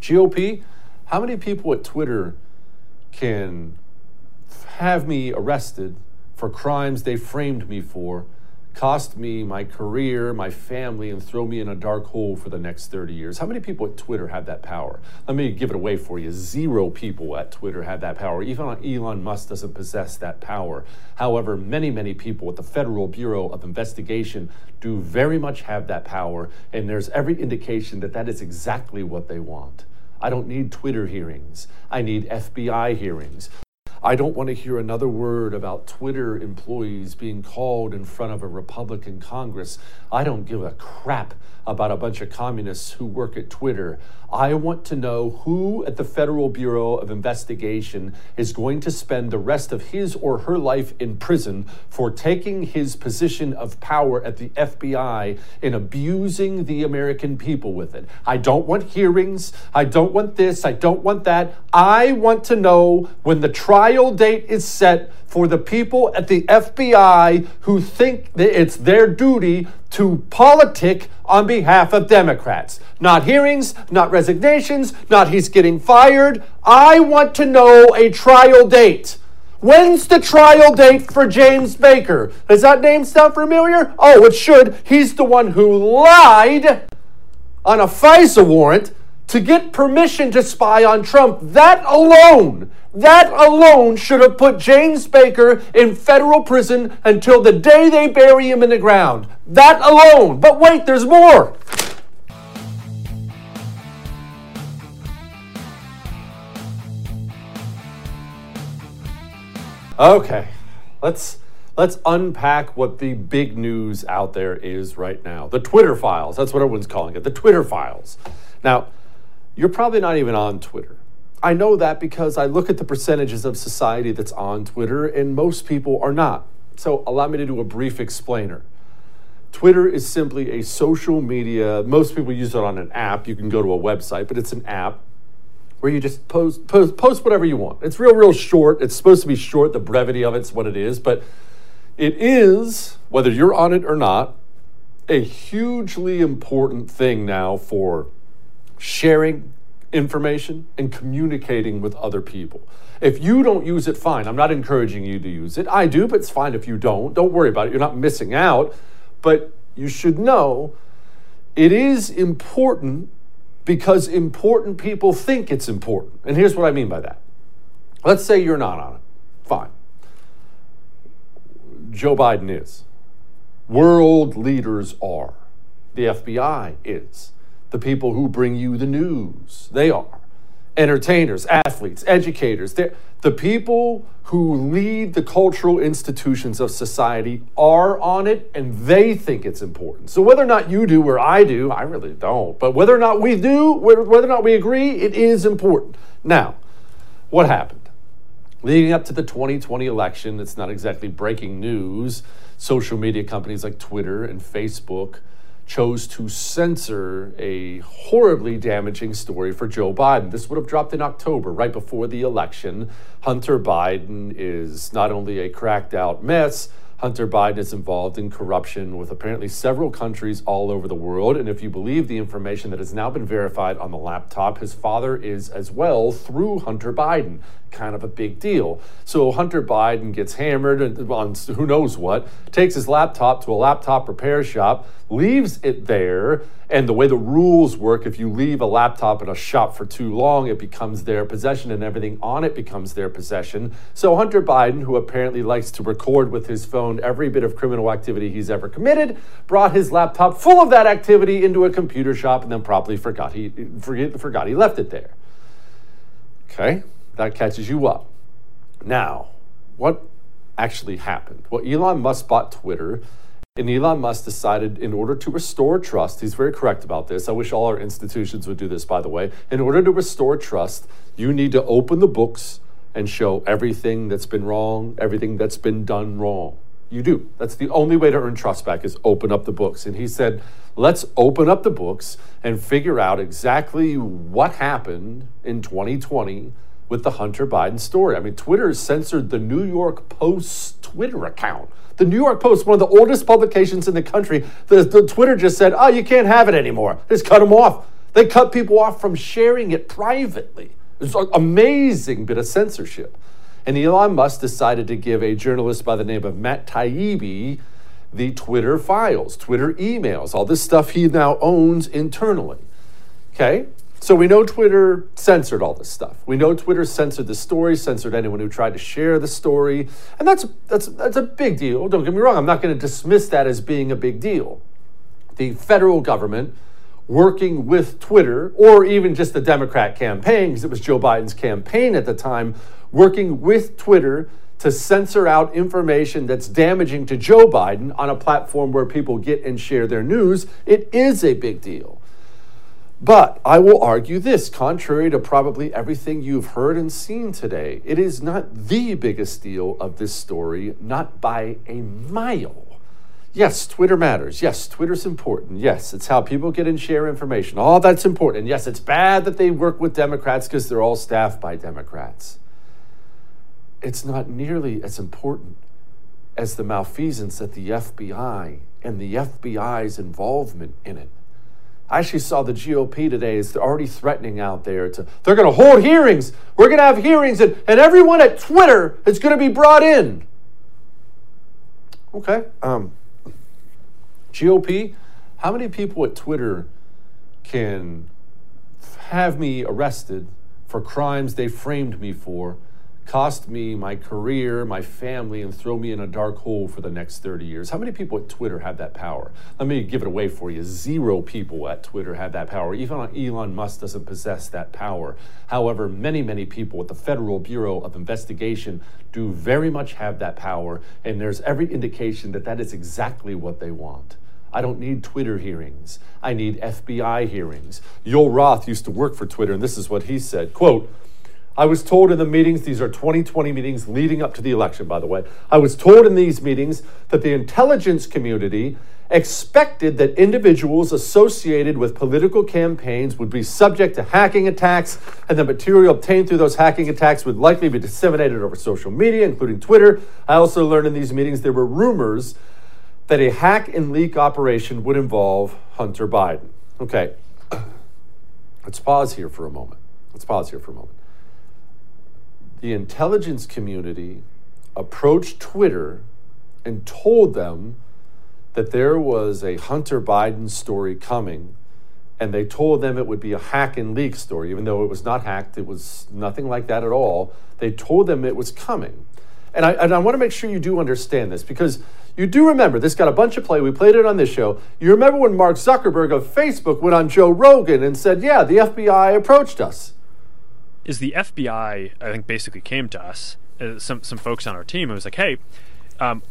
GOP, how many people at Twitter can have me arrested for crimes they framed me for, cost me my career, my family, and throw me in a dark hole for the next 30 years. How many people at Twitter have that power? Let me give it away for you. Zero people at Twitter have that power. Even Elon Musk doesn't possess that power. However, many, many people at the Federal Bureau of Investigation do very much have that power, and there's every indication that that is exactly what they want. I don't need Twitter hearings. I need FBI hearings. I don't want to hear another word about Twitter employees being called in front of a Republican Congress. I don't give a crap about a bunch of communists who work at Twitter. I want to know who at the Federal Bureau of Investigation is going to spend the rest of his or her life in prison for taking his position of power at the FBI and abusing the American people with it. I don't want hearings. I don't want this. I don't want that. I want to know when the trial date is set for the people at the FBI who think that it's their duty to politic on behalf of Democrats. Not hearings, not resignations, not he's getting fired. I want to know a trial date. When's the trial date for James Baker? Does that name sound familiar? Oh, it should. He's the one who lied on a FISA warrant to get permission to spy on Trump. That alone that alone should have put James Baker in federal prison until the day they bury him in the ground. That alone. But wait, there's more. Okay, let's let's unpack what the big news out there is right now. The Twitter files. That's what everyone's calling it. The Twitter files. Now, you're probably not even on Twitter. I know that because I look at the percentages of society that's on Twitter, and most people are not. So, allow me to do a brief explainer. Twitter is simply a social media, most people use it on an app. You can go to a website, but it's an app where you just post, post, post whatever you want. It's real, real short. It's supposed to be short. The brevity of it's what it is, but it is, whether you're on it or not, a hugely important thing now for sharing information and communicating with other people. If you don't use it, fine. I'm not encouraging you to use it. I do, but it's fine if you don't. Don't worry about it. You're not missing out. But you should know it is important because important people think it's important. And here's what I mean by that. Let's say you're not on it. Fine. Joe Biden is. World leaders are. The FBI is the people who bring you the news. They are entertainers, athletes, educators. They're, the people who lead the cultural institutions of society are on it and they think it's important. So whether or not you do or I do, I really don't, but whether or not we do, whether or not we agree, it is important. Now, what happened? Leading up to the 2020 election, it's not exactly breaking news. Social media companies like Twitter and Facebook chose to censor a horribly damaging story for Joe Biden. This would have dropped in October, right before the election. Hunter Biden is not only a cracked out mess, Hunter Biden is involved in corruption with apparently several countries all over the world. And if you believe the information that has now been verified on the laptop, his father is as well through Hunter Biden kind of a big deal. So Hunter Biden gets hammered on who knows what, takes his laptop to a laptop repair shop, leaves it there, and the way the rules work, if you leave a laptop in a shop for too long, it becomes their possession and everything on it becomes their possession. So Hunter Biden, who apparently likes to record with his phone every bit of criminal activity he's ever committed, brought his laptop full of that activity into a computer shop and then promptly forgot he forget, forgot he left it there. Okay? that catches you up. Now, what actually happened? Well, Elon Musk bought Twitter, and Elon Musk decided, in order to restore trust, he's very correct about this. I wish all our institutions would do this, by the way. In order to restore trust, you need to open the books and show everything that's been wrong, everything that's been done wrong. You do. That's the only way to earn trust back is open up the books. And he said, let's open up the books and figure out exactly what happened in 2020 with the Hunter Biden story. I mean, Twitter censored the New York Post's Twitter account. The New York Post, one of the oldest publications in the country, the, the Twitter just said, oh, you can't have it anymore. Just cut them off. They cut people off from sharing it privately. It's an amazing bit of censorship. And Elon Musk decided to give a journalist by the name of Matt Taibbi the Twitter files, Twitter emails, all this stuff he now owns internally. Okay? So we know Twitter censored all this stuff. We know Twitter censored the story, censored anyone who tried to share the story, and that's that's that's a big deal. Don't get me wrong. I'm not going to dismiss that as being a big deal. The federal government working with Twitter or even just the Democrat campaign because it was Joe Biden's campaign at the time working with Twitter to censor out information that's damaging to Joe Biden on a platform where people get and share their news, it is a big deal. But I will argue this contrary to probably everything you've heard and seen today, it is not the biggest deal of this story, not by a mile. Yes, Twitter matters. Yes, Twitter's important. Yes, it's how people get and share information. All that's important. And yes, it's bad that they work with Democrats because they're all staffed by Democrats. It's not nearly as important as the malfeasance at the FBI and the FBI's involvement in it. I actually saw the GOP today is already threatening out there to they're going to hold hearings. We're going to have hearings, and, and everyone at Twitter is going to be brought in. Okay. Um, GOP, how many people at Twitter can have me arrested for crimes they framed me for cost me my career, my family, and throw me in a dark hole for the next 30 years. How many people at Twitter have that power? Let me give it away for you. Zero people at Twitter have that power. Even Elon Musk doesn't possess that power. However, many, many people at the Federal Bureau of Investigation do very much have that power, and there's every indication that that is exactly what they want. I don't need Twitter hearings. I need FBI hearings. Joel Roth used to work for Twitter, and this is what he said, quote, I was told in the meetings, these are 2020 meetings leading up to the election, by the way. I was told in these meetings that the intelligence community expected that individuals associated with political campaigns would be subject to hacking attacks, and the material obtained through those hacking attacks would likely be disseminated over social media, including Twitter. I also learned in these meetings there were rumors that a hack and leak operation would involve Hunter Biden. Okay, let's pause here for a moment. Let's pause here for a moment the intelligence community approached Twitter and told them that there was a Hunter Biden story coming. And they told them it would be a hack and leak story, even though it was not hacked, it was nothing like that at all. They told them it was coming. And I, and I want to make sure you do understand this because you do remember this got a bunch of play. We played it on this show. You remember when Mark Zuckerberg of Facebook went on Joe Rogan and said, Yeah, the FBI approached us is the FBI, I think, basically came to us, uh, some some folks on our team, and was like, "Hey, um,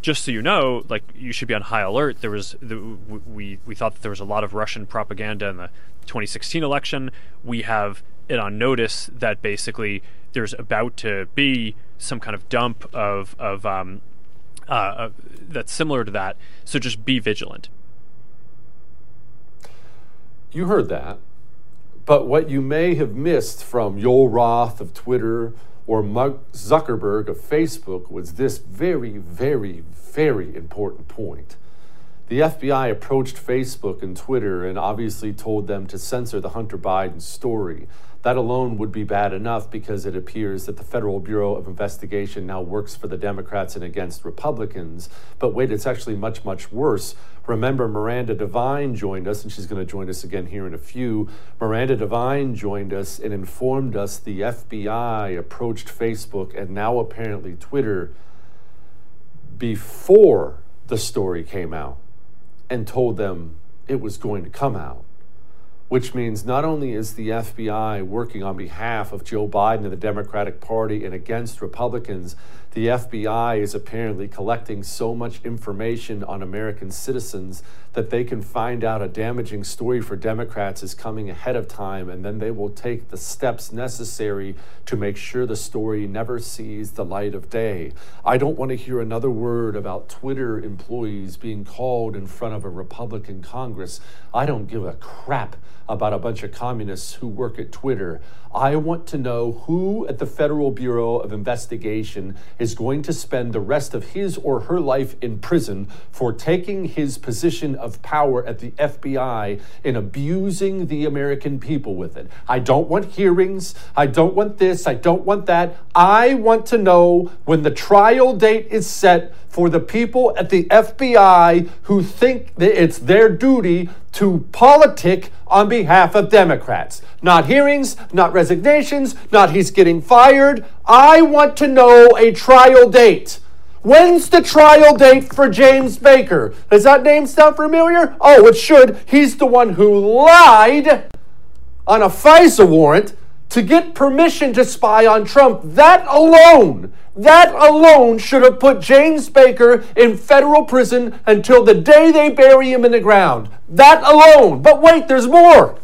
just so you know, like you should be on high alert. There was the, we we thought that there was a lot of Russian propaganda in the 2016 election. We have it on notice that basically there's about to be some kind of dump of of um, uh, uh, that's similar to that. So just be vigilant." You heard that. But what you may have missed from Joel Roth of Twitter or Mark Zuckerberg of Facebook was this very, very, very important point. The FBI approached Facebook and Twitter and obviously told them to censor the Hunter Biden story. That alone would be bad enough because it appears that the Federal Bureau of Investigation now works for the Democrats and against Republicans. But wait, it's actually much, much worse. Remember, Miranda Devine joined us, and she's going to join us again here in a few. Miranda Devine joined us and informed us the FBI approached Facebook and now apparently Twitter before the story came out and told them it was going to come out which means not only is the FBI working on behalf of Joe Biden and the Democratic Party and against Republicans, the FBI is apparently collecting so much information on American citizens that they can find out a damaging story for Democrats is coming ahead of time, and then they will take the steps necessary to make sure the story never sees the light of day. I don't want to hear another word about Twitter employees being called in front of a Republican Congress. I don't give a crap about a bunch of communists who work at Twitter. I want to know who at the Federal Bureau of Investigation is going to spend the rest of his or her life in prison for taking his position of power at the FBI and abusing the American people with it. I don't want hearings. I don't want this. I don't want that. I want to know when the trial date is set for the people at the FBI who think that it's their duty to politic on behalf of Democrats. Not hearings, not resignations, not he's getting fired. I want to know a trial date. When's the trial date for James Baker? Does that name sound familiar? Oh, it should. He's the one who lied on a FISA warrant to get permission to spy on Trump. That alone, that alone should have put James Baker in federal prison until the day they bury him in the ground. That alone. But wait, there's more.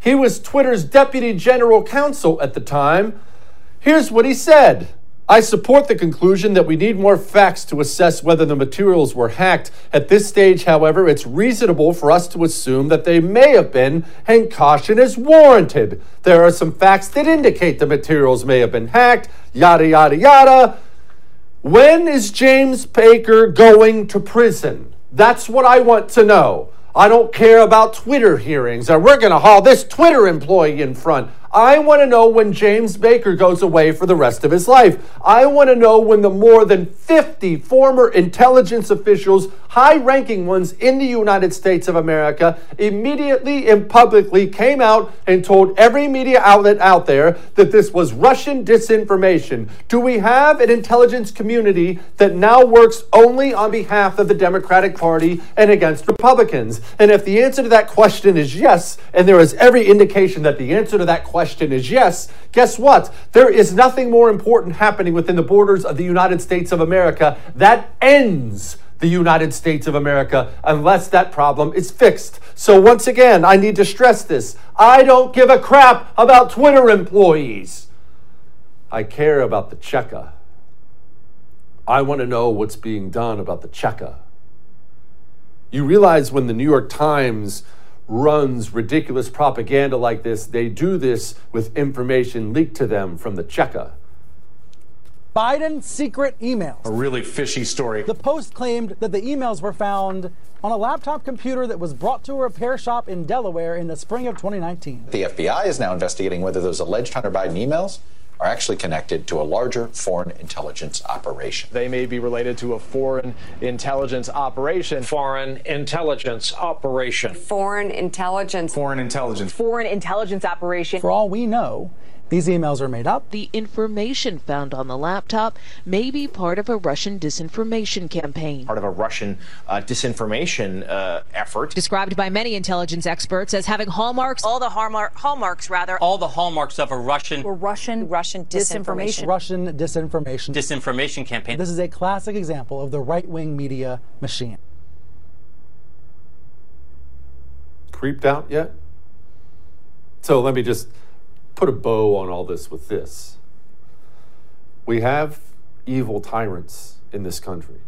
He was Twitter's deputy general counsel at the time. Here's what he said. I support the conclusion that we need more facts to assess whether the materials were hacked. At this stage, however, it's reasonable for us to assume that they may have been, and caution is warranted. There are some facts that indicate the materials may have been hacked, yada, yada, yada. When is James Baker going to prison? That's what I want to know. I don't care about Twitter hearings, or we're going to haul this Twitter employee in front. I want to know when James Baker goes away for the rest of his life. I want to know when the more than 50 former intelligence officials, high ranking ones in the United States of America, immediately and publicly came out and told every media outlet out there that this was Russian disinformation. Do we have an intelligence community that now works only on behalf of the Democratic Party and against Republicans? And if the answer to that question is yes, and there is every indication that the answer to that question question is yes, guess what? There is nothing more important happening within the borders of the United States of America that ends the United States of America unless that problem is fixed. So, once again, I need to stress this I don't give a crap about Twitter employees. I care about the Cheka. I want to know what's being done about the Cheka. You realize when the New York Times runs ridiculous propaganda like this, they do this with information leaked to them from the Cheka. Biden secret emails. A really fishy story. The Post claimed that the emails were found on a laptop computer that was brought to a repair shop in Delaware in the spring of 2019. The FBI is now investigating whether those alleged Hunter Biden emails are actually connected to a larger foreign intelligence operation. They may be related to a foreign intelligence operation. Foreign intelligence operation. Foreign intelligence. Foreign intelligence. Foreign intelligence operation. For all we know, these emails are made up. The information found on the laptop may be part of a Russian disinformation campaign. Part of a Russian uh, disinformation uh, effort. Described by many intelligence experts as having hallmarks. All the hallmark, hallmarks, rather. All the hallmarks of a Russian. Or Russian. Russian disinformation. Russian disinformation. Disinformation campaign. This is a classic example of the right wing media machine. Creeped out yet? So let me just put a bow on all this with this. We have evil tyrants in this country.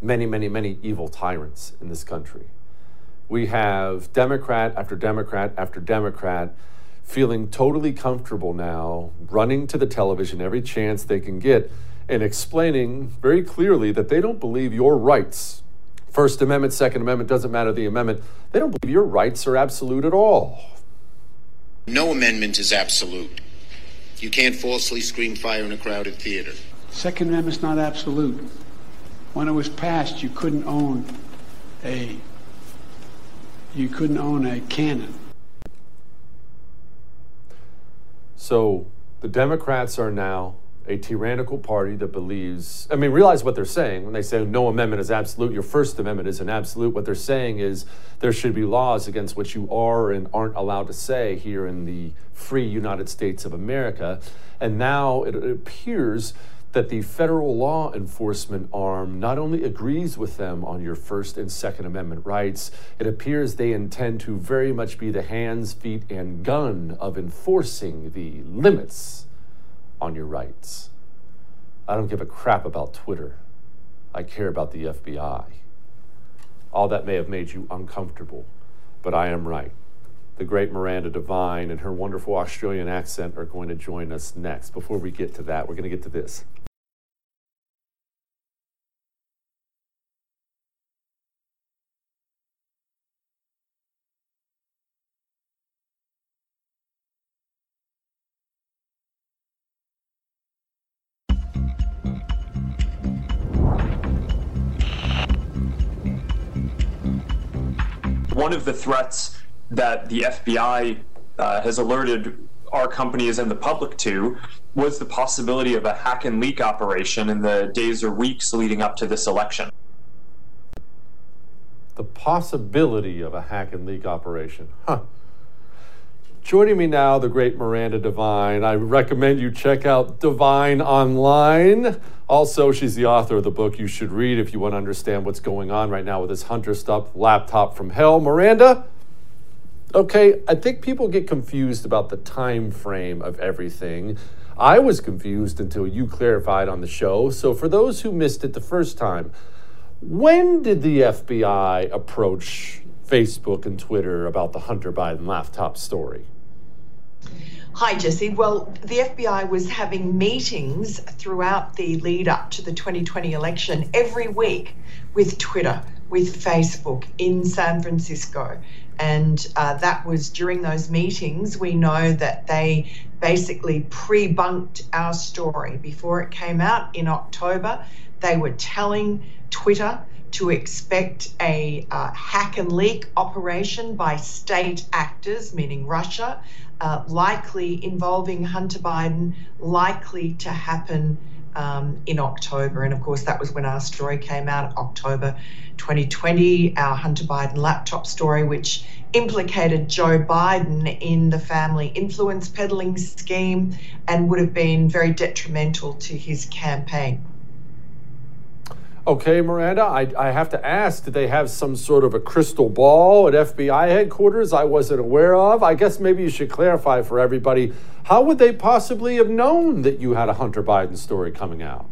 Many, many, many evil tyrants in this country. We have Democrat after Democrat after Democrat feeling totally comfortable now, running to the television every chance they can get and explaining very clearly that they don't believe your rights, First Amendment, Second Amendment, doesn't matter the amendment, they don't believe your rights are absolute at all. No amendment is absolute. You can't falsely scream fire in a crowded theater. Second Amendment's not absolute. When it was passed, you couldn't own a you couldn't own a cannon. So the Democrats are now a tyrannical party that believes, I mean, realize what they're saying when they say no amendment is absolute. Your First Amendment is an absolute. What they're saying is there should be laws against what you are and aren't allowed to say here in the free United States of America. And now it appears that the federal law enforcement arm not only agrees with them on your First and Second Amendment rights, it appears they intend to very much be the hands, feet, and gun of enforcing the limits on your rights. I don't give a crap about Twitter. I care about the FBI. All that may have made you uncomfortable, but I am right. the great Miranda Devine, and her wonderful Australian accent are going to join us next. Before we get to that, we're going to get to this. The threats that the FBI uh, has alerted our companies and the public to was the possibility of a hack and leak operation in the days or weeks leading up to this election. The possibility of a hack and leak operation. Huh. Joining me now, the great Miranda Devine. I recommend you check out Devine online. Also, she's the author of the book you should read if you want to understand what's going on right now with this Hunter stuff laptop from hell. Miranda, okay, I think people get confused about the time frame of everything. I was confused until you clarified on the show. So, for those who missed it the first time, when did the FBI approach Facebook and Twitter about the Hunter Biden laptop story? Hi, Jesse. Well, the FBI was having meetings throughout the lead up to the 2020 election every week with Twitter, with Facebook in San Francisco. And uh, that was during those meetings, we know that they basically pre bunked our story before it came out in October. They were telling Twitter to expect a uh, hack and leak operation by state actors, meaning Russia, uh, likely involving Hunter Biden, likely to happen um, in October. And of course, that was when our story came out, October 2020, our Hunter Biden laptop story, which implicated Joe Biden in the family influence peddling scheme and would have been very detrimental to his campaign. Okay, Miranda, I, I have to ask did they have some sort of a crystal ball at FBI headquarters I wasn't aware of? I guess maybe you should clarify for everybody how would they possibly have known that you had a Hunter Biden story coming out?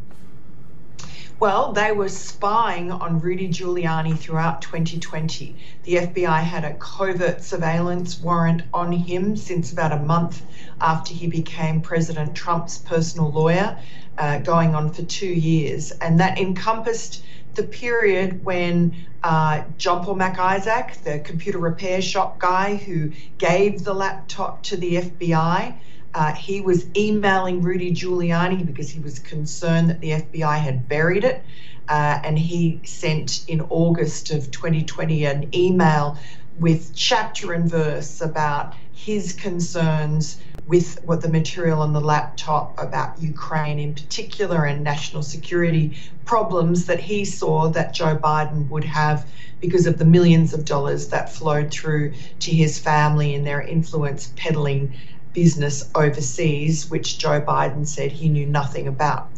Well, they were spying on Rudy Giuliani throughout 2020. The FBI had a covert surveillance warrant on him since about a month after he became President Trump's personal lawyer, uh, going on for two years. And that encompassed the period when uh, John Paul Mac Isaac, the computer repair shop guy who gave the laptop to the FBI, uh, he was emailing Rudy Giuliani because he was concerned that the FBI had buried it. Uh, and he sent in August of 2020 an email with chapter and verse about his concerns with what the material on the laptop about Ukraine in particular and national security problems that he saw that Joe Biden would have because of the millions of dollars that flowed through to his family and their influence peddling business overseas, which Joe Biden said he knew nothing about.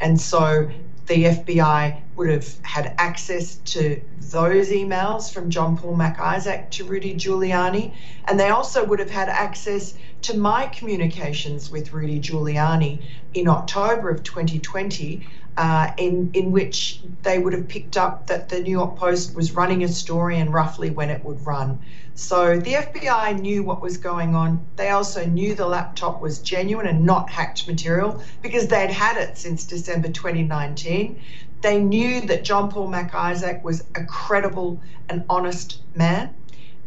And so the FBI would have had access to those emails from John Paul Mac Isaac to Rudy Giuliani. And they also would have had access to my communications with Rudy Giuliani in October of 2020, uh, in, in which they would have picked up that the New York Post was running a story and roughly when it would run. So the FBI knew what was going on. They also knew the laptop was genuine and not hacked material because they'd had it since December 2019. They knew that John Paul Mac Isaac was a credible and honest man.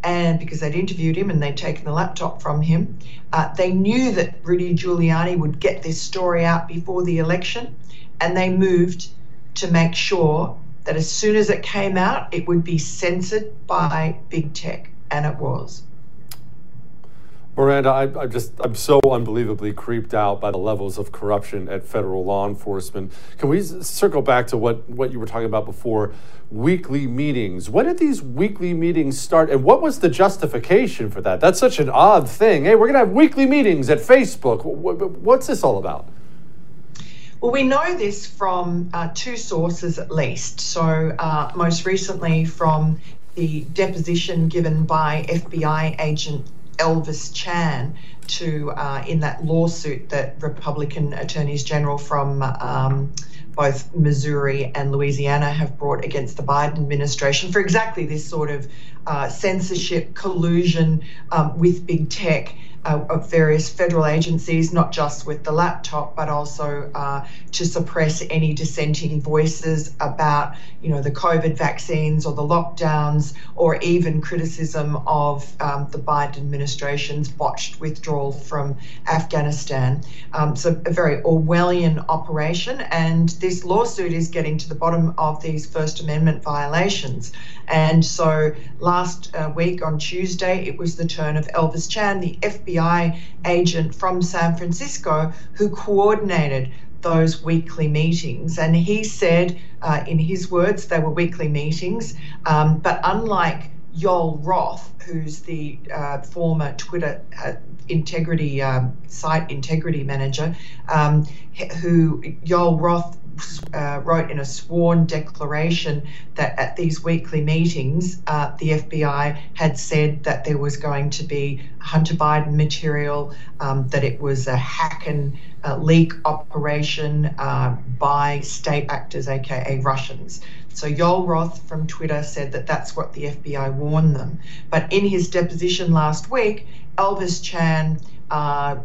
And because they'd interviewed him and they'd taken the laptop from him, uh, they knew that Rudy Giuliani would get this story out before the election. And they moved to make sure that as soon as it came out, it would be censored by big tech and it was. Miranda, I, I, just I'm so unbelievably creeped out by the levels of corruption at federal law enforcement. Can we circle back to what, what you were talking about before? Weekly meetings. When did these weekly meetings start, and what was the justification for that? That's such an odd thing. Hey, we're going to have weekly meetings at Facebook. What's this all about? Well, we know this from uh, two sources at least. So, uh, most recently from the deposition given by FBI agent Elvis Chan to uh, in that lawsuit that Republican attorneys general from um, both Missouri and Louisiana have brought against the Biden administration for exactly this sort of uh, censorship, collusion um, with big tech uh, of various federal agencies, not just with the laptop, but also uh, to suppress any dissenting voices about, you know, the COVID vaccines or the lockdowns, or even criticism of um, the Biden administration's botched withdrawal from Afghanistan. Um, so a very Orwellian operation, and this lawsuit is getting to the bottom of these First Amendment violations. And so last uh, week on Tuesday, it was the turn of Elvis Chan, the FBI agent from San Francisco, who coordinated those weekly meetings. And he said, uh, in his words, they were weekly meetings, um, but unlike Yoel Roth, who's the uh, former Twitter uh, integrity um, site integrity manager, um, who Yoel Roth uh, wrote in a sworn declaration that at these weekly meetings, uh, the FBI had said that there was going to be Hunter Biden material, um, that it was a hack and uh, leak operation uh, by state actors, aka Russians. So Yoel Roth from Twitter said that that's what the FBI warned them. But in his deposition last week, Elvis Chan uh,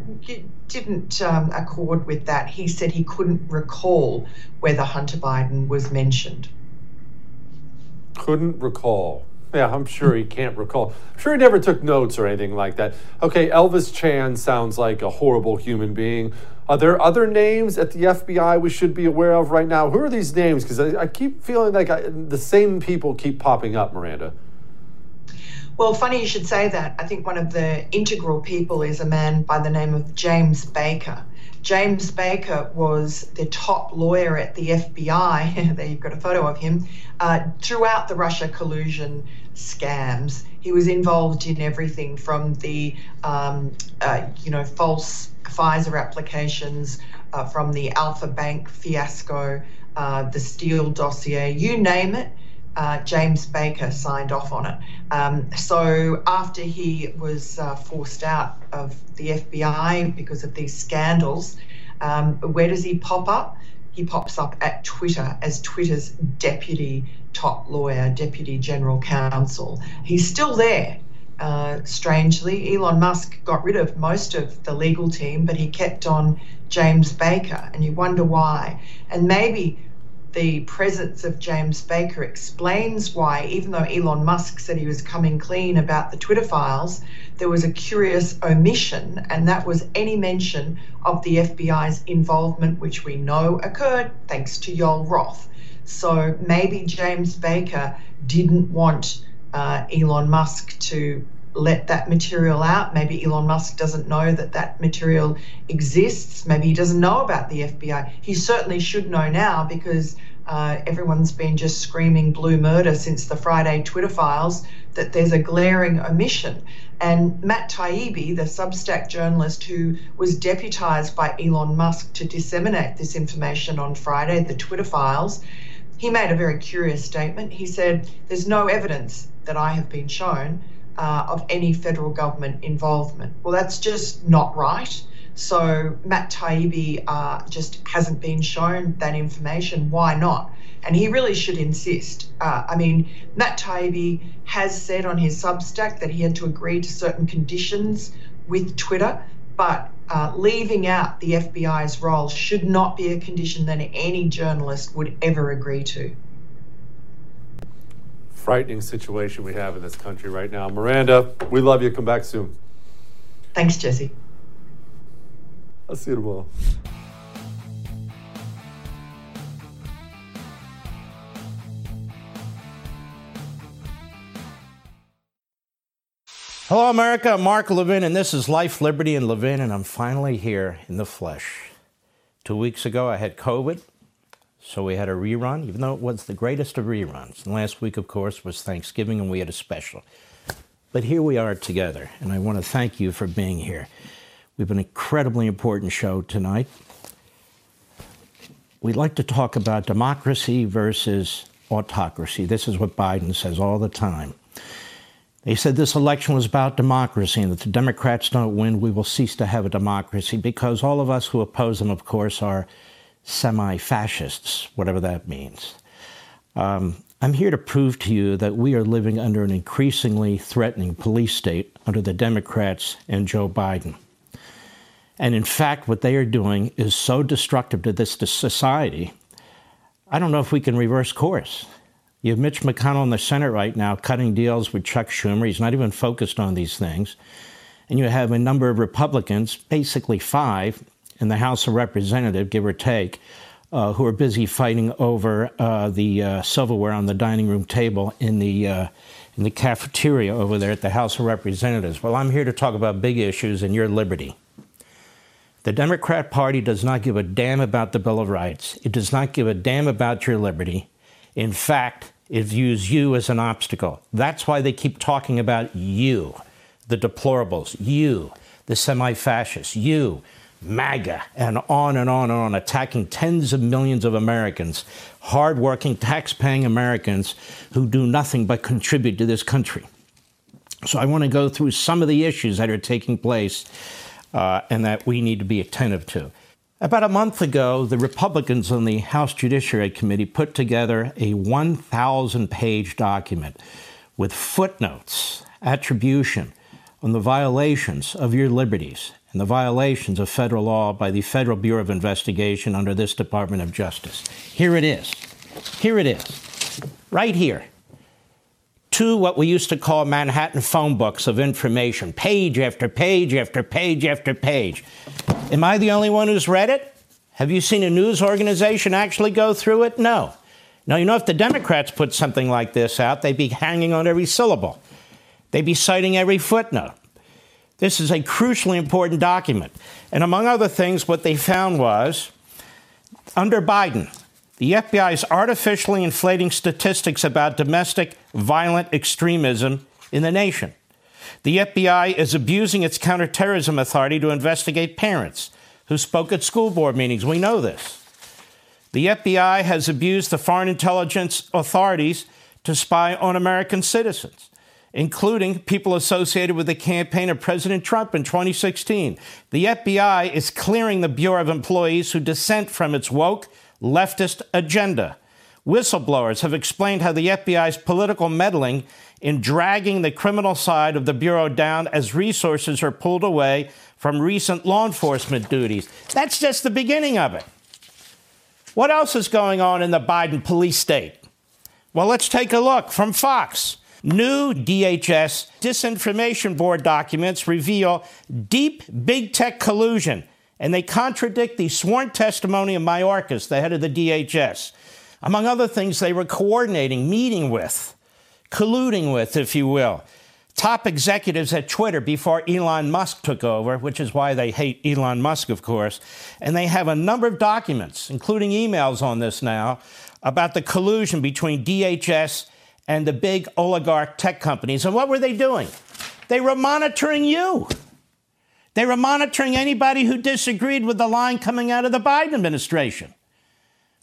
didn't um, accord with that. He said he couldn't recall whether Hunter Biden was mentioned. Couldn't recall. Yeah, I'm sure he can't recall. I'm sure he never took notes or anything like that. Okay, Elvis Chan sounds like a horrible human being. Are there other names at the FBI we should be aware of right now? Who are these names? Because I, I, keep feeling like I, the same people keep popping up, Miranda. Well, funny you should say that. I think one of the integral people is a man by the name of James Baker. James Baker was the top lawyer at the FBI. there you've got a photo of him. Uh, throughout the Russia collusion scams, he was involved in everything from the, um, uh, you know, false FISA applications, uh, from the Alfa Bank fiasco, uh, the Steele dossier, you name it uh, James Baker signed off on it. Um, so after he was uh, forced out of the FBI because of these scandals, um, where does he pop up? He pops up at Twitter as Twitter's deputy top lawyer, deputy general counsel. He's still there. Uh, strangely, Elon Musk got rid of most of the legal team, but he kept on James Baker, and you wonder why. And maybe the presence of James Baker explains why, even though Elon Musk said he was coming clean about the Twitter files, there was a curious omission, and that was any mention of the FBI's involvement, which we know occurred thanks to Yoel Roth. So maybe James Baker didn't want uh, Elon Musk to let that material out. Maybe Elon Musk doesn't know that that material exists. Maybe he doesn't know about the FBI. He certainly should know now because uh, everyone's been just screaming blue murder since the Friday Twitter files that there's a glaring omission. And Matt Taibbi, the Substack journalist who was deputized by Elon Musk to disseminate this information on Friday, the Twitter files, he made a very curious statement. He said, There's no evidence that I have been shown uh, of any federal government involvement. Well, that's just not right. So Matt Taibbi uh, just hasn't been shown that information. Why not? And he really should insist. Uh, I mean, Matt Taibbi has said on his Substack that he had to agree to certain conditions with Twitter, but uh, leaving out the FBI's role should not be a condition that any journalist would ever agree to frightening situation we have in this country right now. Miranda, we love you. Come back soon. Thanks, Jesse. I'll see you tomorrow. Hello, America. I'm Mark Levin, and this is Life, Liberty, and Levin, and I'm finally here in the flesh. Two weeks ago, I had COVID. So we had a rerun, even though it was the greatest of reruns. And last week, of course, was Thanksgiving, and we had a special. But here we are together, and I want to thank you for being here. We have an incredibly important show tonight. We'd like to talk about democracy versus autocracy. This is what Biden says all the time. They said this election was about democracy, and if the Democrats don't win, we will cease to have a democracy because all of us who oppose them, of course, are semi fascists, whatever that means. Um, I'm here to prove to you that we are living under an increasingly threatening police state under the Democrats and Joe Biden. And in fact, what they are doing is so destructive to this society, I don't know if we can reverse course. You have Mitch McConnell in the Senate right now cutting deals with Chuck Schumer. He's not even focused on these things. And you have a number of Republicans, basically five, in the House of Representatives, give or take, uh, who are busy fighting over uh, the uh, silverware on the dining room table in the uh, in the cafeteria over there at the House of Representatives. Well, I'm here to talk about big issues and your liberty. The Democrat Party does not give a damn about the Bill of Rights. It does not give a damn about your liberty. In fact, it views you as an obstacle. That's why they keep talking about you, the deplorables, you, the semi fascists, you, MAGA, and on and on and on, attacking tens of millions of Americans, hardworking, tax-paying Americans who do nothing but contribute to this country. So I want to go through some of the issues that are taking place uh, and that we need to be attentive to. About a month ago, the Republicans on the House Judiciary Committee put together a 1,000 page document with footnotes, attribution on the violations of your liberties and the violations of federal law by the Federal Bureau of Investigation under this Department of Justice. Here it is. Here it is. Right here. Two what we used to call Manhattan phone books of information, page after page after page after page. Am I the only one who's read it? Have you seen a news organization actually go through it? No. Now, you know, if the Democrats put something like this out, they'd be hanging on every syllable. They'd be citing every footnote. This is a crucially important document. And among other things, what they found was under Biden, the FBI is artificially inflating statistics about domestic violent extremism in the nation. The FBI is abusing its counterterrorism authority to investigate parents who spoke at school board meetings. We know this. The FBI has abused the foreign intelligence authorities to spy on American citizens including people associated with the campaign of President Trump in 2016. The FBI is clearing the Bureau of employees who dissent from its woke leftist agenda. Whistleblowers have explained how the FBI's political meddling in dragging the criminal side of the Bureau down as resources are pulled away from recent law enforcement duties. That's just the beginning of it. What else is going on in the Biden police state? Well, let's take a look from Fox. New DHS disinformation board documents reveal deep big tech collusion, and they contradict the sworn testimony of Mayorkas, the head of the DHS. Among other things, they were coordinating, meeting with, colluding with, if you will, top executives at Twitter before Elon Musk took over, which is why they hate Elon Musk, of course. And they have a number of documents, including emails on this now, about the collusion between DHS and the big oligarch tech companies. And what were they doing? They were monitoring you. They were monitoring anybody who disagreed with the line coming out of the Biden administration.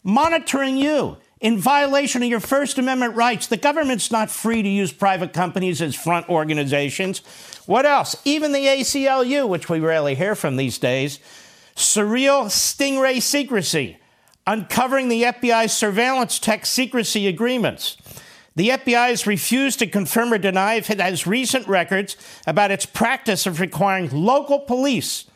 Monitoring you in violation of your First Amendment rights. The government's not free to use private companies as front organizations. What else? Even the ACLU, which we rarely hear from these days, surreal stingray secrecy, uncovering the FBI's surveillance tech secrecy agreements. The FBI has refused to confirm or deny if it has recent records about its practice of requiring local police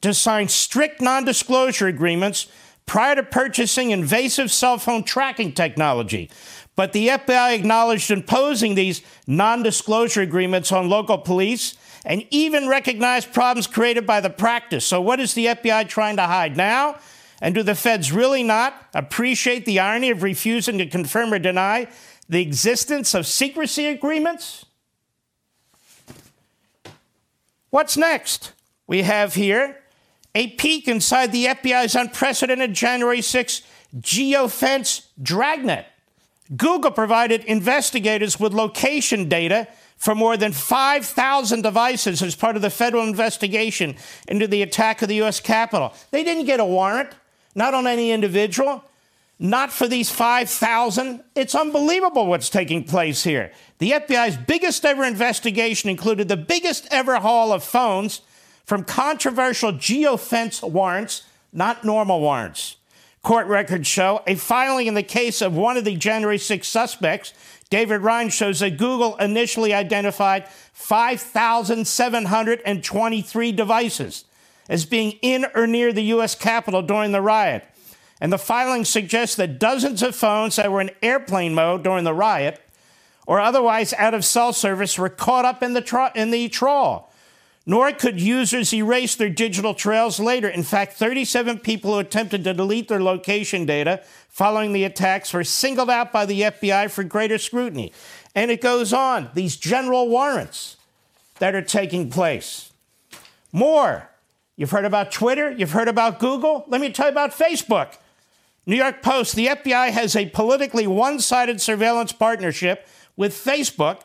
to sign strict non disclosure agreements prior to purchasing invasive cell phone tracking technology. But the FBI acknowledged imposing these non disclosure agreements on local police and even recognized problems created by the practice. So, what is the FBI trying to hide now? And do the feds really not appreciate the irony of refusing to confirm or deny the existence of secrecy agreements? What's next? We have here a peek inside the FBI's unprecedented January 6 geofence dragnet. Google provided investigators with location data for more than 5,000 devices as part of the federal investigation into the attack of the U.S. Capitol. They didn't get a warrant, not on any individual not for these 5,000. It's unbelievable what's taking place here. The FBI's biggest ever investigation included the biggest ever haul of phones from controversial geofence warrants, not normal warrants. Court records show a filing in the case of one of the January 6 suspects, David Ryan, shows that Google initially identified 5,723 devices as being in or near the U.S. Capitol during the riot. And the filing suggests that dozens of phones that were in airplane mode during the riot or otherwise out of cell service were caught up in the, tra- in the trawl. Nor could users erase their digital trails later. In fact, 37 people who attempted to delete their location data following the attacks were singled out by the FBI for greater scrutiny. And it goes on these general warrants that are taking place. More. You've heard about Twitter, you've heard about Google. Let me tell you about Facebook. New York Post the FBI has a politically one sided surveillance partnership with Facebook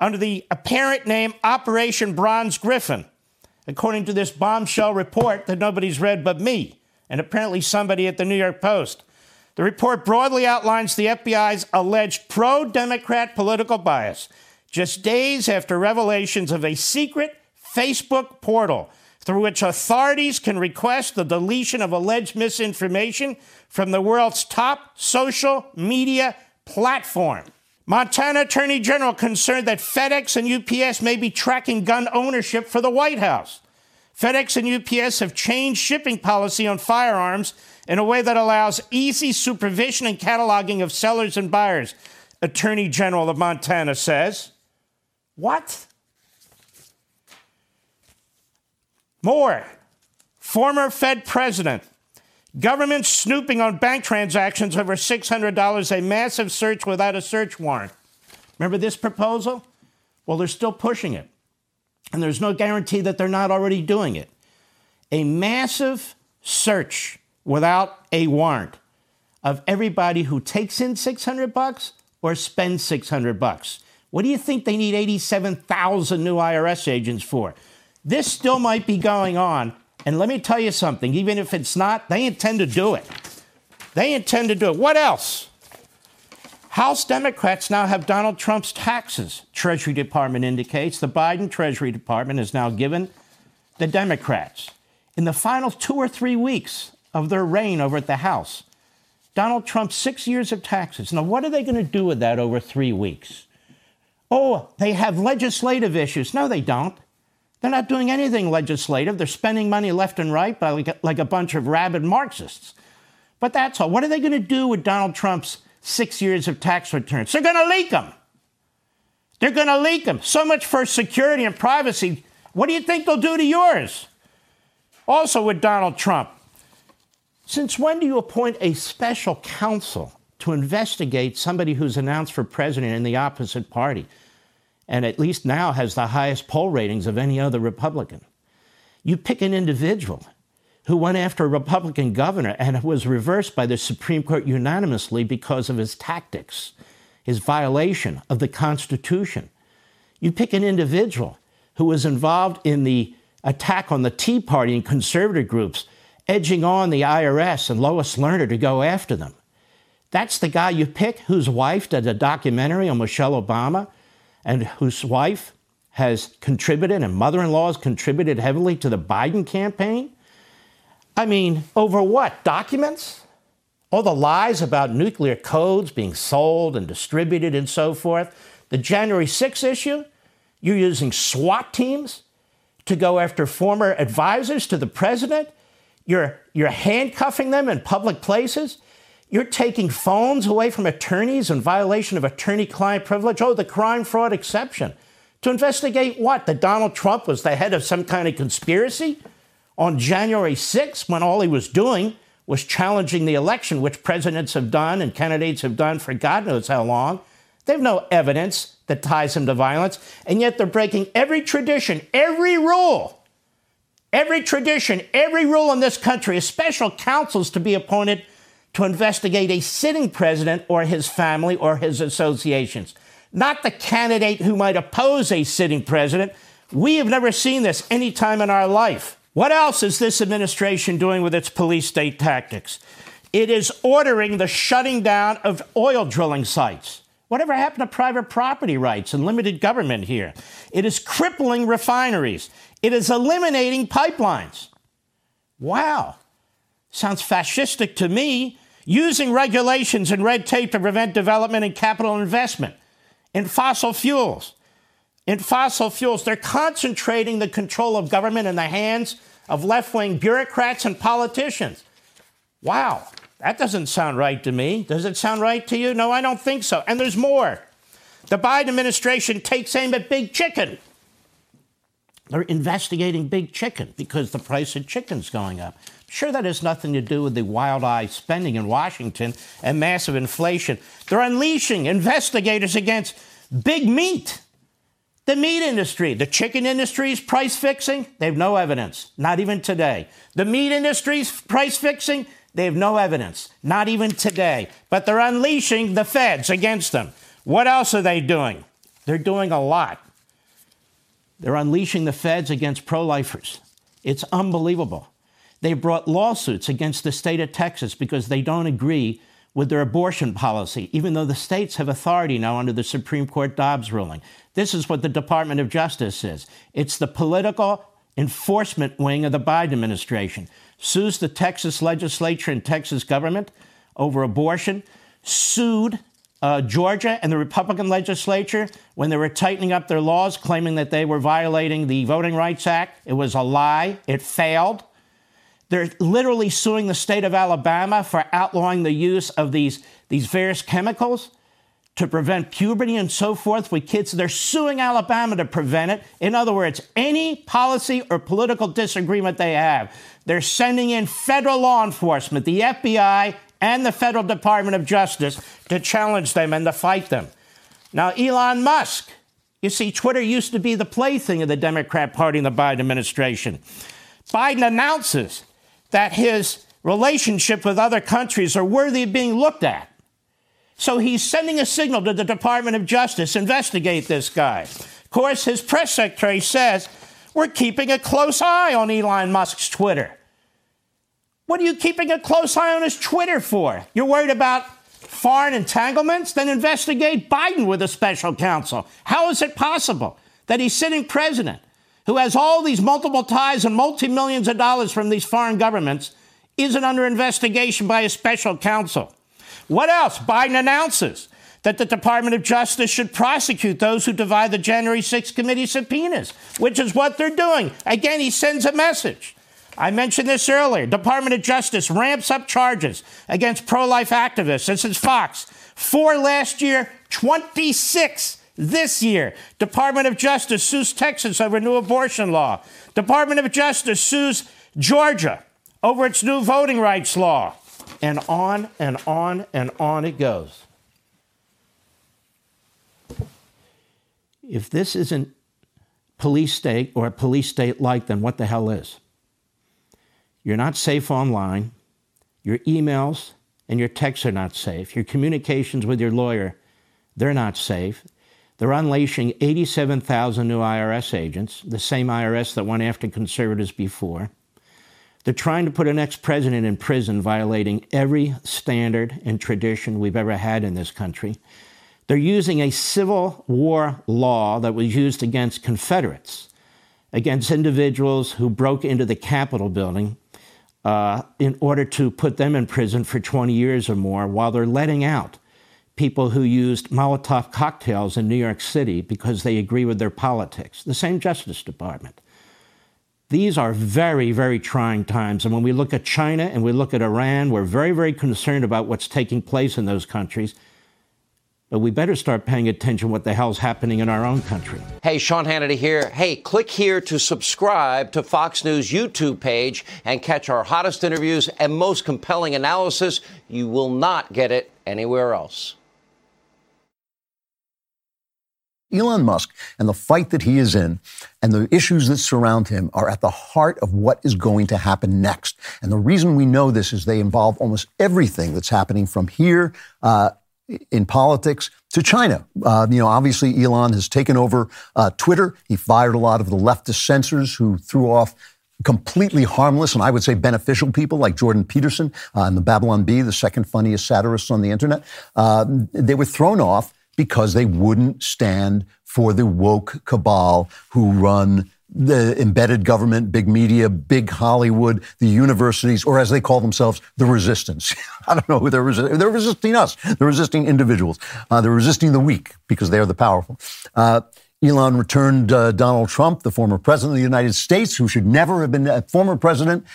under the apparent name Operation Bronze Griffin, according to this bombshell report that nobody's read but me and apparently somebody at the New York Post. The report broadly outlines the FBI's alleged pro Democrat political bias just days after revelations of a secret Facebook portal through which authorities can request the deletion of alleged misinformation from the world's top social media platform. Montana Attorney General concerned that FedEx and UPS may be tracking gun ownership for the White House. FedEx and UPS have changed shipping policy on firearms in a way that allows easy supervision and cataloging of sellers and buyers, Attorney General of Montana says. What? More. Former Fed president. Government snooping on bank transactions over $600, a massive search without a search warrant. Remember this proposal? Well, they're still pushing it. And there's no guarantee that they're not already doing it. A massive search without a warrant of everybody who takes in 600 bucks or spends 600 bucks. What do you think they need 87,000 new IRS agents for? This still might be going on. And let me tell you something, even if it's not, they intend to do it. They intend to do it. What else? House Democrats now have Donald Trump's taxes, Treasury Department indicates. The Biden Treasury Department has now given the Democrats, in the final two or three weeks of their reign over at the House, Donald Trump's six years of taxes. Now, what are they going to do with that over three weeks? Oh, they have legislative issues. No, they don't. They're not doing anything legislative. They're spending money left and right by like a, like a bunch of rabid Marxists. But that's all. What are they going to do with Donald Trump's six years of tax returns? They're going to leak them. They're going to leak them. So much for security and privacy. What do you think they'll do to yours? Also, with Donald Trump, since when do you appoint a special counsel to investigate somebody who's announced for president in the opposite party? And at least now has the highest poll ratings of any other Republican. You pick an individual who went after a Republican governor and was reversed by the Supreme Court unanimously because of his tactics, his violation of the Constitution. You pick an individual who was involved in the attack on the Tea Party and conservative groups, edging on the IRS and Lois Lerner to go after them. That's the guy you pick whose wife did a documentary on Michelle Obama and whose wife has contributed and mother in law has contributed heavily to the Biden campaign? I mean, over what? Documents? All the lies about nuclear codes being sold and distributed and so forth. The January 6 issue, you're using SWAT teams to go after former advisors to the president. You're, you're handcuffing them in public places. You're taking phones away from attorneys in violation of attorney client privilege. Oh, the crime fraud exception. To investigate what? That Donald Trump was the head of some kind of conspiracy on January 6th when all he was doing was challenging the election, which presidents have done and candidates have done for God knows how long. They have no evidence that ties him to violence, and yet they're breaking every tradition, every rule, every tradition, every rule in this country, as special counsels to be appointed to investigate a sitting president or his family or his associations, not the candidate who might oppose a sitting president. We have never seen this any time in our life. What else is this administration doing with its police state tactics? It is ordering the shutting down of oil drilling sites. Whatever happened to private property rights and limited government here? It is crippling refineries. It is eliminating pipelines. Wow. Sounds fascistic to me. Using regulations and red tape to prevent development and capital investment in fossil fuels. In fossil fuels, they're concentrating the control of government in the hands of left wing bureaucrats and politicians. Wow, that doesn't sound right to me. Does it sound right to you? No, I don't think so. And there's more. The Biden administration takes aim at big chicken. They're investigating big chicken because the price of chicken's going up. Sure, that has nothing to do with the wild eye spending in Washington and massive inflation. They're unleashing investigators against big meat. The meat industry, the chicken industry's price fixing, they have no evidence, not even today. The meat industry's price fixing, they have no evidence, not even today. But they're unleashing the feds against them. What else are they doing? They're doing a lot. They're unleashing the feds against pro lifers. It's unbelievable. They brought lawsuits against the state of Texas because they don't agree with their abortion policy, even though the states have authority now under the Supreme Court Dobbs ruling. This is what the Department of Justice says it's the political enforcement wing of the Biden administration. Sues the Texas legislature and Texas government over abortion, sued uh, Georgia and the Republican legislature when they were tightening up their laws, claiming that they were violating the Voting Rights Act. It was a lie, it failed. They're literally suing the state of Alabama for outlawing the use of these, these various chemicals to prevent puberty and so forth with kids. They're suing Alabama to prevent it. In other words, any policy or political disagreement they have, they're sending in federal law enforcement, the FBI, and the federal Department of Justice to challenge them and to fight them. Now, Elon Musk, you see, Twitter used to be the plaything of the Democrat Party and the Biden administration. Biden announces that his relationship with other countries are worthy of being looked at. So he's sending a signal to the Department of Justice investigate this guy. Of course, his press secretary says, We're keeping a close eye on Elon Musk's Twitter. What are you keeping a close eye on his Twitter for? You're worried about foreign entanglements? Then investigate Biden with a special counsel. How is it possible that he's sitting president who has all these multiple ties and multi millions of dollars from these foreign governments isn't under investigation by a special counsel? What else? Biden announces that the Department of Justice should prosecute those who divide the January 6th committee subpoenas, which is what they're doing. Again, he sends a message. I mentioned this earlier. Department of Justice ramps up charges against pro life activists. This is Fox. Four last year, 26 this year. Department of Justice sues Texas over new abortion law. Department of Justice sues Georgia over its new voting rights law. And on and on and on it goes. If this isn't police state or a police state like, then what the hell is? You're not safe online. Your emails and your texts are not safe. Your communications with your lawyer, they're not safe. They're unleashing 87,000 new IRS agents, the same IRS that went after conservatives before. They're trying to put an ex president in prison, violating every standard and tradition we've ever had in this country. They're using a civil war law that was used against Confederates, against individuals who broke into the Capitol building uh, in order to put them in prison for 20 years or more while they're letting out people who used Molotov cocktails in New York City because they agree with their politics. The same Justice Department. These are very, very trying times. And when we look at China and we look at Iran, we're very, very concerned about what's taking place in those countries. But we better start paying attention what the hell's happening in our own country. Hey, Sean Hannity here. Hey, click here to subscribe to Fox News YouTube page and catch our hottest interviews and most compelling analysis. You will not get it anywhere else. Elon Musk and the fight that he is in and the issues that surround him are at the heart of what is going to happen next. And the reason we know this is they involve almost everything that's happening from here uh, in politics to China. Uh, you know, obviously, Elon has taken over uh, Twitter. He fired a lot of the leftist censors who threw off completely harmless and I would say beneficial people like Jordan Peterson uh, and the Babylon Bee, the second funniest satirists on the internet. Uh, they were thrown off because they wouldn't stand for the woke cabal who run the embedded government, big media, big Hollywood, the universities, or as they call themselves, the resistance. I don't know who they're resisting. They're resisting us. They're resisting individuals. Uh, they're resisting the weak because they're the powerful. Uh, Elon returned uh, Donald Trump, the former president of the United States, who should never have been a former president.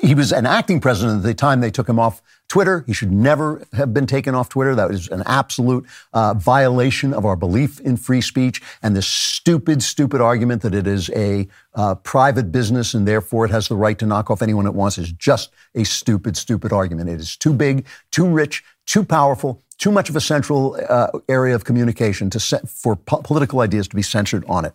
He was an acting president at the time they took him off Twitter. He should never have been taken off Twitter. That was an absolute uh, violation of our belief in free speech. And this stupid, stupid argument that it is a uh, private business and therefore it has the right to knock off anyone it wants is just a stupid, stupid argument. It is too big, too rich, too powerful, too much of a central uh, area of communication to set, for po- political ideas to be censored on it.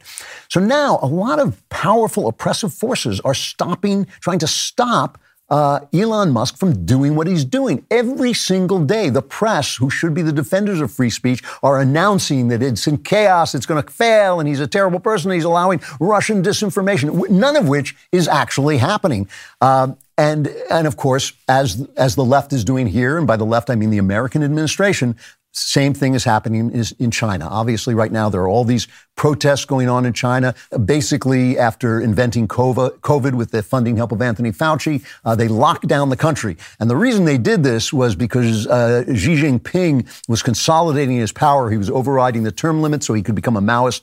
So now a lot of powerful oppressive forces are stopping, trying to stop uh, Elon Musk from doing what he's doing. Every single day, the press, who should be the defenders of free speech, are announcing that it's in chaos, it's going to fail, and he's a terrible person, he's allowing Russian disinformation, none of which is actually happening. Uh, and, and of course, as, as the left is doing here, and by the left I mean the American administration, same thing is happening is in China. Obviously, right now, there are all these protests going on in China. Basically, after inventing COVID with the funding help of Anthony Fauci, uh, they locked down the country. And the reason they did this was because uh, Xi Jinping was consolidating his power. He was overriding the term limit so he could become a Maoist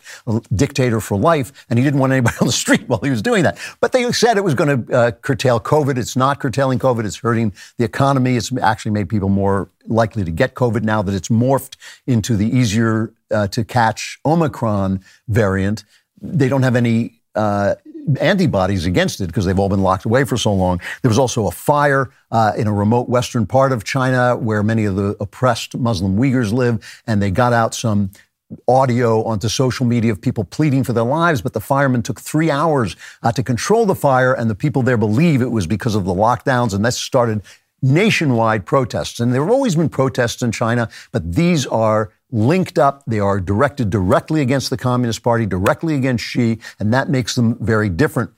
dictator for life. And he didn't want anybody on the street while he was doing that. But they said it was going to uh, curtail COVID. It's not curtailing COVID. It's hurting the economy. It's actually made people more likely to get COVID now that it's morphed into the easier uh, to catch Omicron variant. They don't have any uh, antibodies against it because they've all been locked away for so long. There was also a fire uh, in a remote western part of China where many of the oppressed Muslim Uyghurs live, and they got out some audio onto social media of people pleading for their lives, but the firemen took three hours uh, to control the fire, and the people there believe it was because of the lockdowns, and that started nationwide protests. And there have always been protests in China, but these are linked up. They are directed directly against the Communist Party, directly against Xi, and that makes them very different.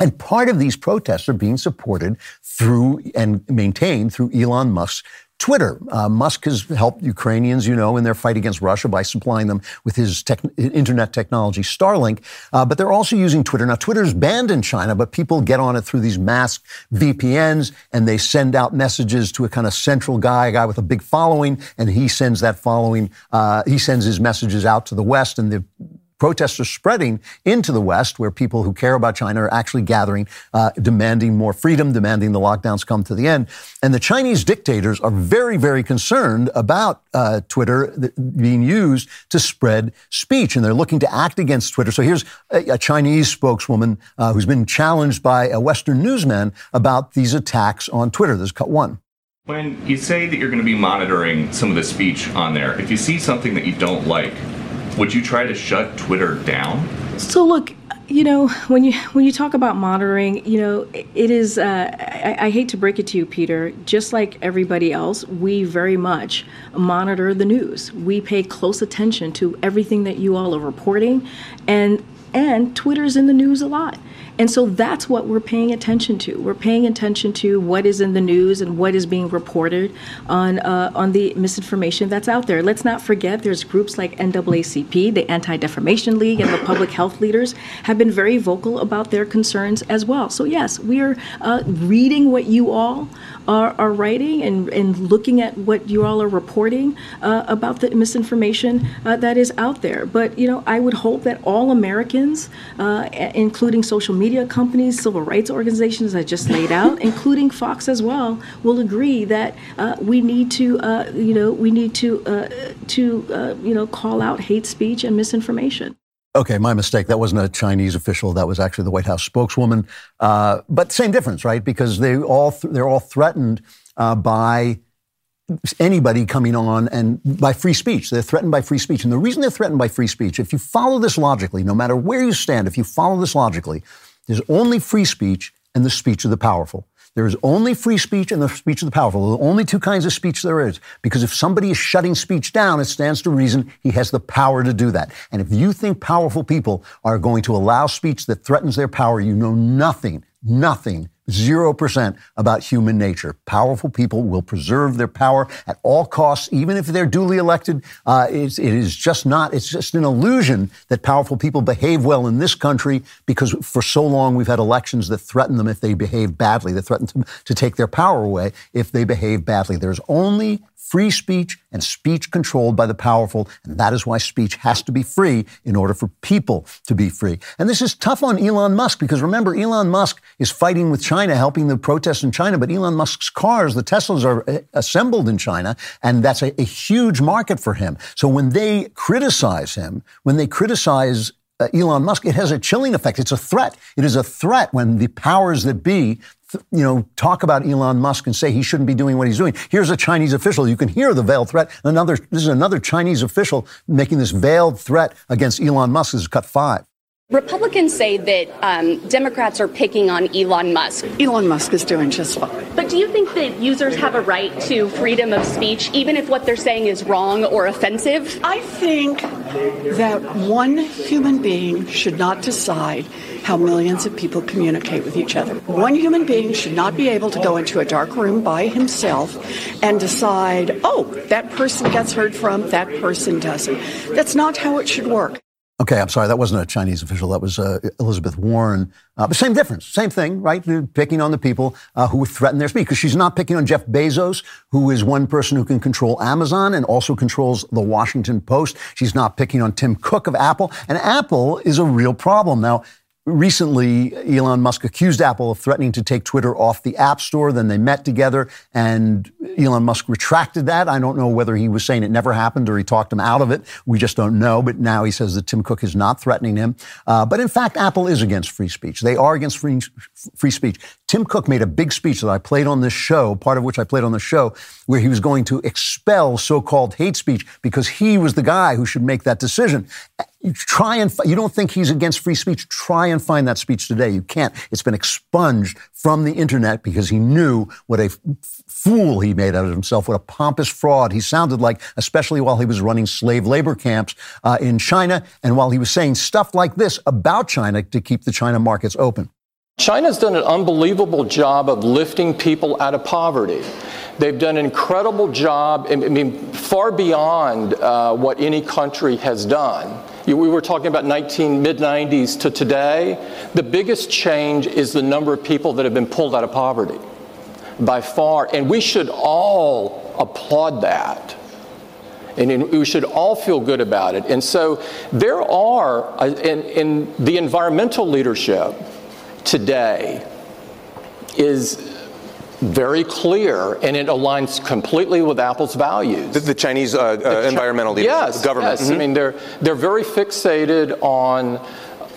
And part of these protests are being supported through and maintained through Elon Musk's Twitter. Uh, Musk has helped Ukrainians, you know, in their fight against Russia by supplying them with his tech- internet technology, Starlink. Uh, but they're also using Twitter. Now, Twitter is banned in China, but people get on it through these masked VPNs and they send out messages to a kind of central guy, a guy with a big following, and he sends that following, uh, he sends his messages out to the West, and the protests are spreading into the West, where people who care about China are actually gathering, uh, demanding more freedom, demanding the lockdowns come to the end. And the Chinese dictators are very, very concerned about uh, Twitter being used to spread speech, and they're looking to act against Twitter. So here's a, a Chinese spokeswoman uh, who's been challenged by a Western newsman about these attacks on Twitter. There's cut one. When you say that you're going to be monitoring some of the speech on there, if you see something that you don't like, would you try to shut Twitter down? So look, you know when you when you talk about monitoring you know it is uh, I, I, hate to break it to you peter just like everybody else we very much monitor the news we pay close attention to everything that you all are reporting and and twitter's in the news a lot and so that's what we're paying attention to. We're paying attention to what is in the news and what is being reported on uh, on the misinformation that's out there. Let's not forget there's groups like NAACP, the Anti-Defamation League, and the public health leaders have been very vocal about their concerns as well. So yes, we are uh, reading what you all are, are writing and, and looking at what you all are reporting uh, about the misinformation uh, that is out there. But, you know, I would hope that all Americans, uh, including social media companies, civil rights organizations I just laid out, including Fox as well, will agree that uh, we need to, uh, you know, we need to, uh, to you know, call out hate speech and misinformation. Okay, my mistake. That wasn't a Chinese official. That was actually the White House spokeswoman. Uh, but same difference, right? Because they all th- they're all threatened uh, by anybody coming on and by free speech. They're threatened by free speech, and the reason they're threatened by free speech, if you follow this logically, no matter where you stand, if you follow this logically, there's only free speech and the speech of the powerful. There is only free speech and the speech of the powerful. The only two kinds of speech there is. Because if somebody is shutting speech down, it stands to reason he has the power to do that. And if you think powerful people are going to allow speech that threatens their power, you know nothing, nothing 0% about human nature. Powerful people will preserve their power at all costs, even if they're duly elected. Uh, it is just not, it's just an illusion that powerful people behave well in this country because for so long we've had elections that threaten them if they behave badly, that threaten to, to take their power away if they behave badly. There's only free speech and speech controlled by the powerful. And that is why speech has to be free in order for people to be free. And this is tough on Elon Musk because remember, Elon Musk is fighting with China, helping the protests in China. But Elon Musk's cars, the Teslas, are uh, assembled in China. And that's a, a huge market for him. So when they criticize him, when they criticize uh, Elon Musk, it has a chilling effect. It's a threat. It is a threat when the powers that be you know, talk about Elon Musk and say he shouldn't be doing what he's doing. Here's a Chinese official. You can hear the veiled threat. Another, this is another Chinese official making this veiled threat against Elon Musk. This is cut five. Republicans say that um, Democrats are picking on Elon Musk. Elon Musk is doing just fine. But do you think that users have a right to freedom of speech, even if what they're saying is wrong or offensive? I think that one human being should not decide how millions of people communicate with each other. One human being should not be able to go into a dark room by himself and decide, oh, that person gets heard from, that person doesn't. That's not how it should work. Okay, I'm sorry, that wasn't a Chinese official. That was uh, Elizabeth Warren. Uh, but same difference, same thing, right? Picking on the people uh, who threaten their speech. Because she's not picking on Jeff Bezos, who is one person who can control Amazon and also controls the Washington Post. She's not picking on Tim Cook of Apple. And Apple is a real problem. Now, recently, Elon Musk accused Apple of threatening to take Twitter off the App Store. Then they met together, and Elon Musk retracted that. I don't know whether he was saying it never happened or he talked him out of it. We just don't know. But now he says that Tim Cook is not threatening him. Uh, but in fact, Apple is against free speech. They are against free, free speech. Tim Cook made a big speech that I played on this show, part of which I played on the show, where he was going to expel so-called hate speech because he was the guy who should make that decision. You try and you don't think he's against free speech. Try and find that speech today. You can't. It's been expunged from the internet because he knew what a f- fool he made out of himself, what a pompous fraud he sounded like, especially while he was running slave labor camps uh, in China and while he was saying stuff like this about China to keep the China markets open. China's done an unbelievable job of lifting people out of poverty. They've done an incredible job, I mean, far beyond uh, what any country has done. We were talking about 19 mid 90s to today. The biggest change is the number of people that have been pulled out of poverty by far, and we should all applaud that. And we should all feel good about it. And so there are, uh, in, in the environmental leadership today, is very clear, and it aligns completely with Apple's values. The, the Chinese uh, the uh, environmental leaders, yes, government. Yes, mm-hmm. I mean they're they're very fixated on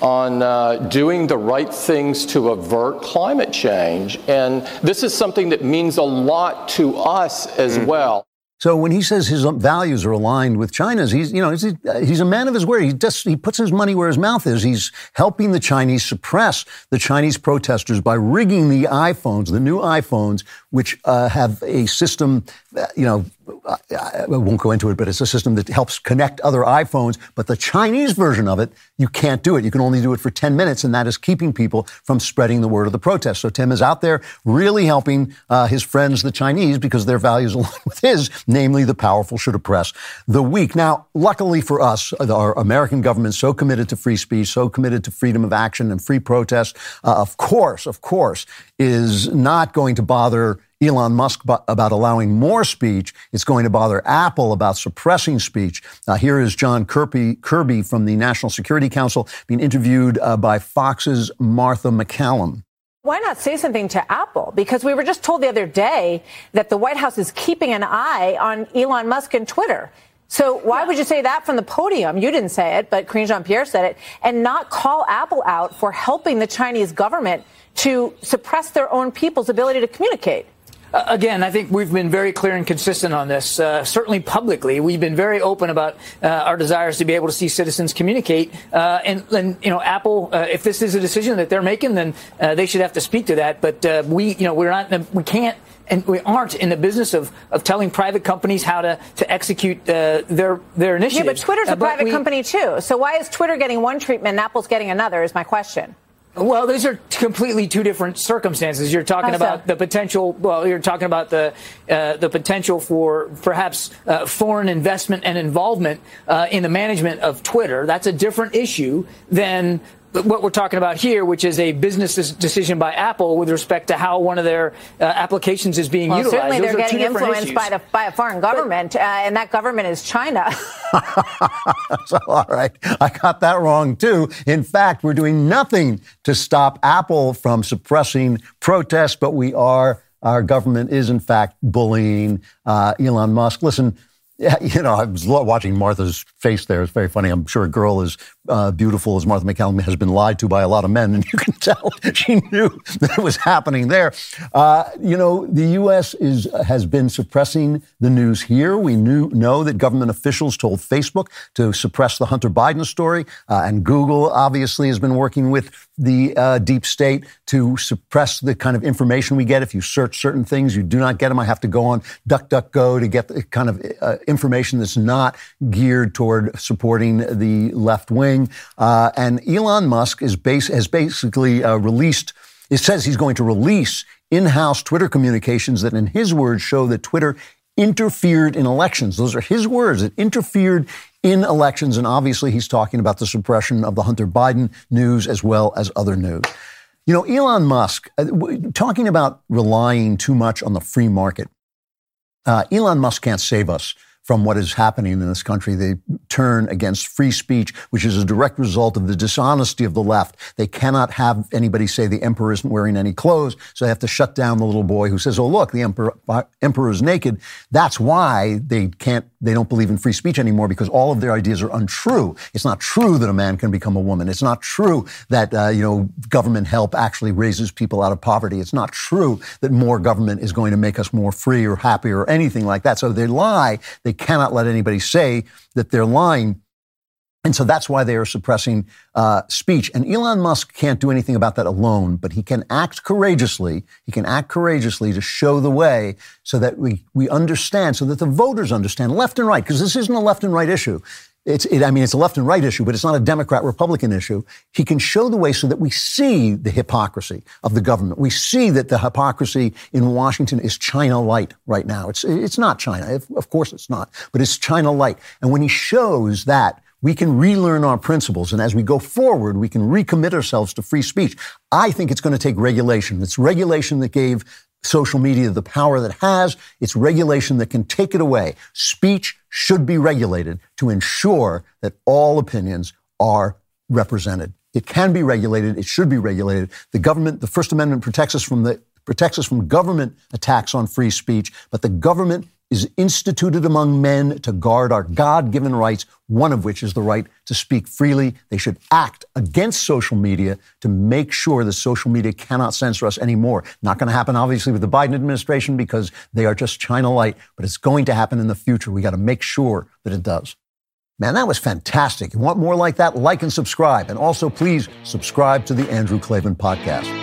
on uh, doing the right things to avert climate change, and this is something that means a lot to us as mm-hmm. well. So when he says his values are aligned with China's, he's you know he's, he's a man of his word. He just he puts his money where his mouth is. He's helping the Chinese suppress the Chinese protesters by rigging the iPhones, the new iPhones, which uh, have a system, you know, I won't go into it, but it's a system that helps connect other iPhones. But the Chinese version of it, you can't do it. You can only do it for 10 minutes, and that is keeping people from spreading the word of the protest. So Tim is out there really helping uh, his friends, the Chinese, because their values align with his, namely the powerful should oppress the weak. Now, luckily for us, our American government so committed to free speech, so committed to freedom of action and free protest, uh, of course, of course, is not going to bother Elon Musk about allowing more speech. It's going to bother Apple about suppressing speech. Uh, here is John Kirby, Kirby from the National Security Council being interviewed uh, by Fox's Martha MacCallum. Why not say something to Apple? Because we were just told the other day that the White House is keeping an eye on Elon Musk and Twitter. So why would you say that from the podium? You didn't say it, but Karine Jean-Pierre said it, and not call Apple out for helping the Chinese government to suppress their own people's ability to communicate? Uh, again, I think we've been very clear and consistent on this. Uh, certainly publicly, we've been very open about uh, our desires to be able to see citizens communicate. Uh, and, and, you know, Apple, uh, if this is a decision that they're making, then uh, they should have to speak to that. But we, you know, we're not, we can't and we aren't in the business of, of telling private companies how to, to execute uh, their their initiatives. Yeah, but Twitter's a uh, private we, company too. So why is Twitter getting one treatment and Apple's getting another? Is my question. Well, those are completely two different circumstances. You're talking so? about the potential. Well, you're talking about the uh, the potential for perhaps uh, foreign investment and involvement uh, in the management of Twitter. That's a different issue than what we're talking about here, which is a business decision by Apple with respect to how one of their uh, applications is being Well, utilized. certainly Those they're are getting influenced by the by a foreign government, uh, and that government is China. so, all right, I got that wrong too. In fact, we're doing nothing to stop Apple from suppressing protests, but we are. Our government is, in fact, bullying uh, Elon Musk. Listen, yeah, you know, I was watching Martha's face there. It's very funny. I'm sure a girl as uh, beautiful as Martha MacCallum has been lied to by a lot of men, and you can tell she knew that it was happening there. Uh, you know, the U.S. is has been suppressing the news here. We knew know that government officials told Facebook to suppress the Hunter Biden story, uh, and Google obviously has been working with the uh, deep state to suppress the kind of information we get. If you search certain things, you do not get them. I have to go on DuckDuckGo to get the kind of uh, information that's not geared toward supporting the left wing. Uh, and Elon Musk is base, has basically uh, released. It says he's going to release in-house Twitter communications that, in his words, show that Twitter interfered in elections. Those are his words. It interfered in elections. And obviously, he's talking about the suppression of the Hunter Biden news as well as other news. You know, Elon Musk, uh, talking about relying too much on the free market, uh, Elon Musk can't save us from what is happening in this country. They turn against free speech, which is a direct result of the dishonesty of the left. They cannot have anybody say the emperor isn't wearing any clothes, so they have to shut down the little boy who says, "Oh, look, the emperor is naked." That's why they can't. They don't believe in free speech anymore because all of their ideas are untrue. It's not true that a man can become a woman. It's not true that uh, you know government help actually raises people out of poverty. It's not true that more government is going to make us more free or happy or anything like that. So they lie. They cannot let anybody say that they're lying. And so that's why they are suppressing uh, speech. And Elon Musk can't do anything about that alone, but he can act courageously. He can act courageously to show the way so that we, we understand, so that the voters understand left and right, because this isn't a left and right issue. It's, it, I mean, it's a left and right issue, but it's not a Democrat Republican issue. He can show the way so that we see the hypocrisy of the government. We see that the hypocrisy in Washington is China light right now. It's, it's not China. Of course it's not, but it's China light. And when he shows that, we can relearn our principles. And as we go forward, we can recommit ourselves to free speech. I think it's going to take regulation. It's regulation that gave social media the power that has. It's regulation that can take it away. Speech should be regulated to ensure that all opinions are represented. It can be regulated. It should be regulated. The government, the First Amendment protects us from the protects us from government attacks on free speech, but the government is instituted among men to guard our God given rights, one of which is the right to speak freely. They should act against social media to make sure that social media cannot censor us anymore. Not going to happen, obviously, with the Biden administration because they are just China light, but it's going to happen in the future. We got to make sure that it does. Man, that was fantastic. You want more like that? Like and subscribe. And also, please subscribe to the Andrew Klavan podcast.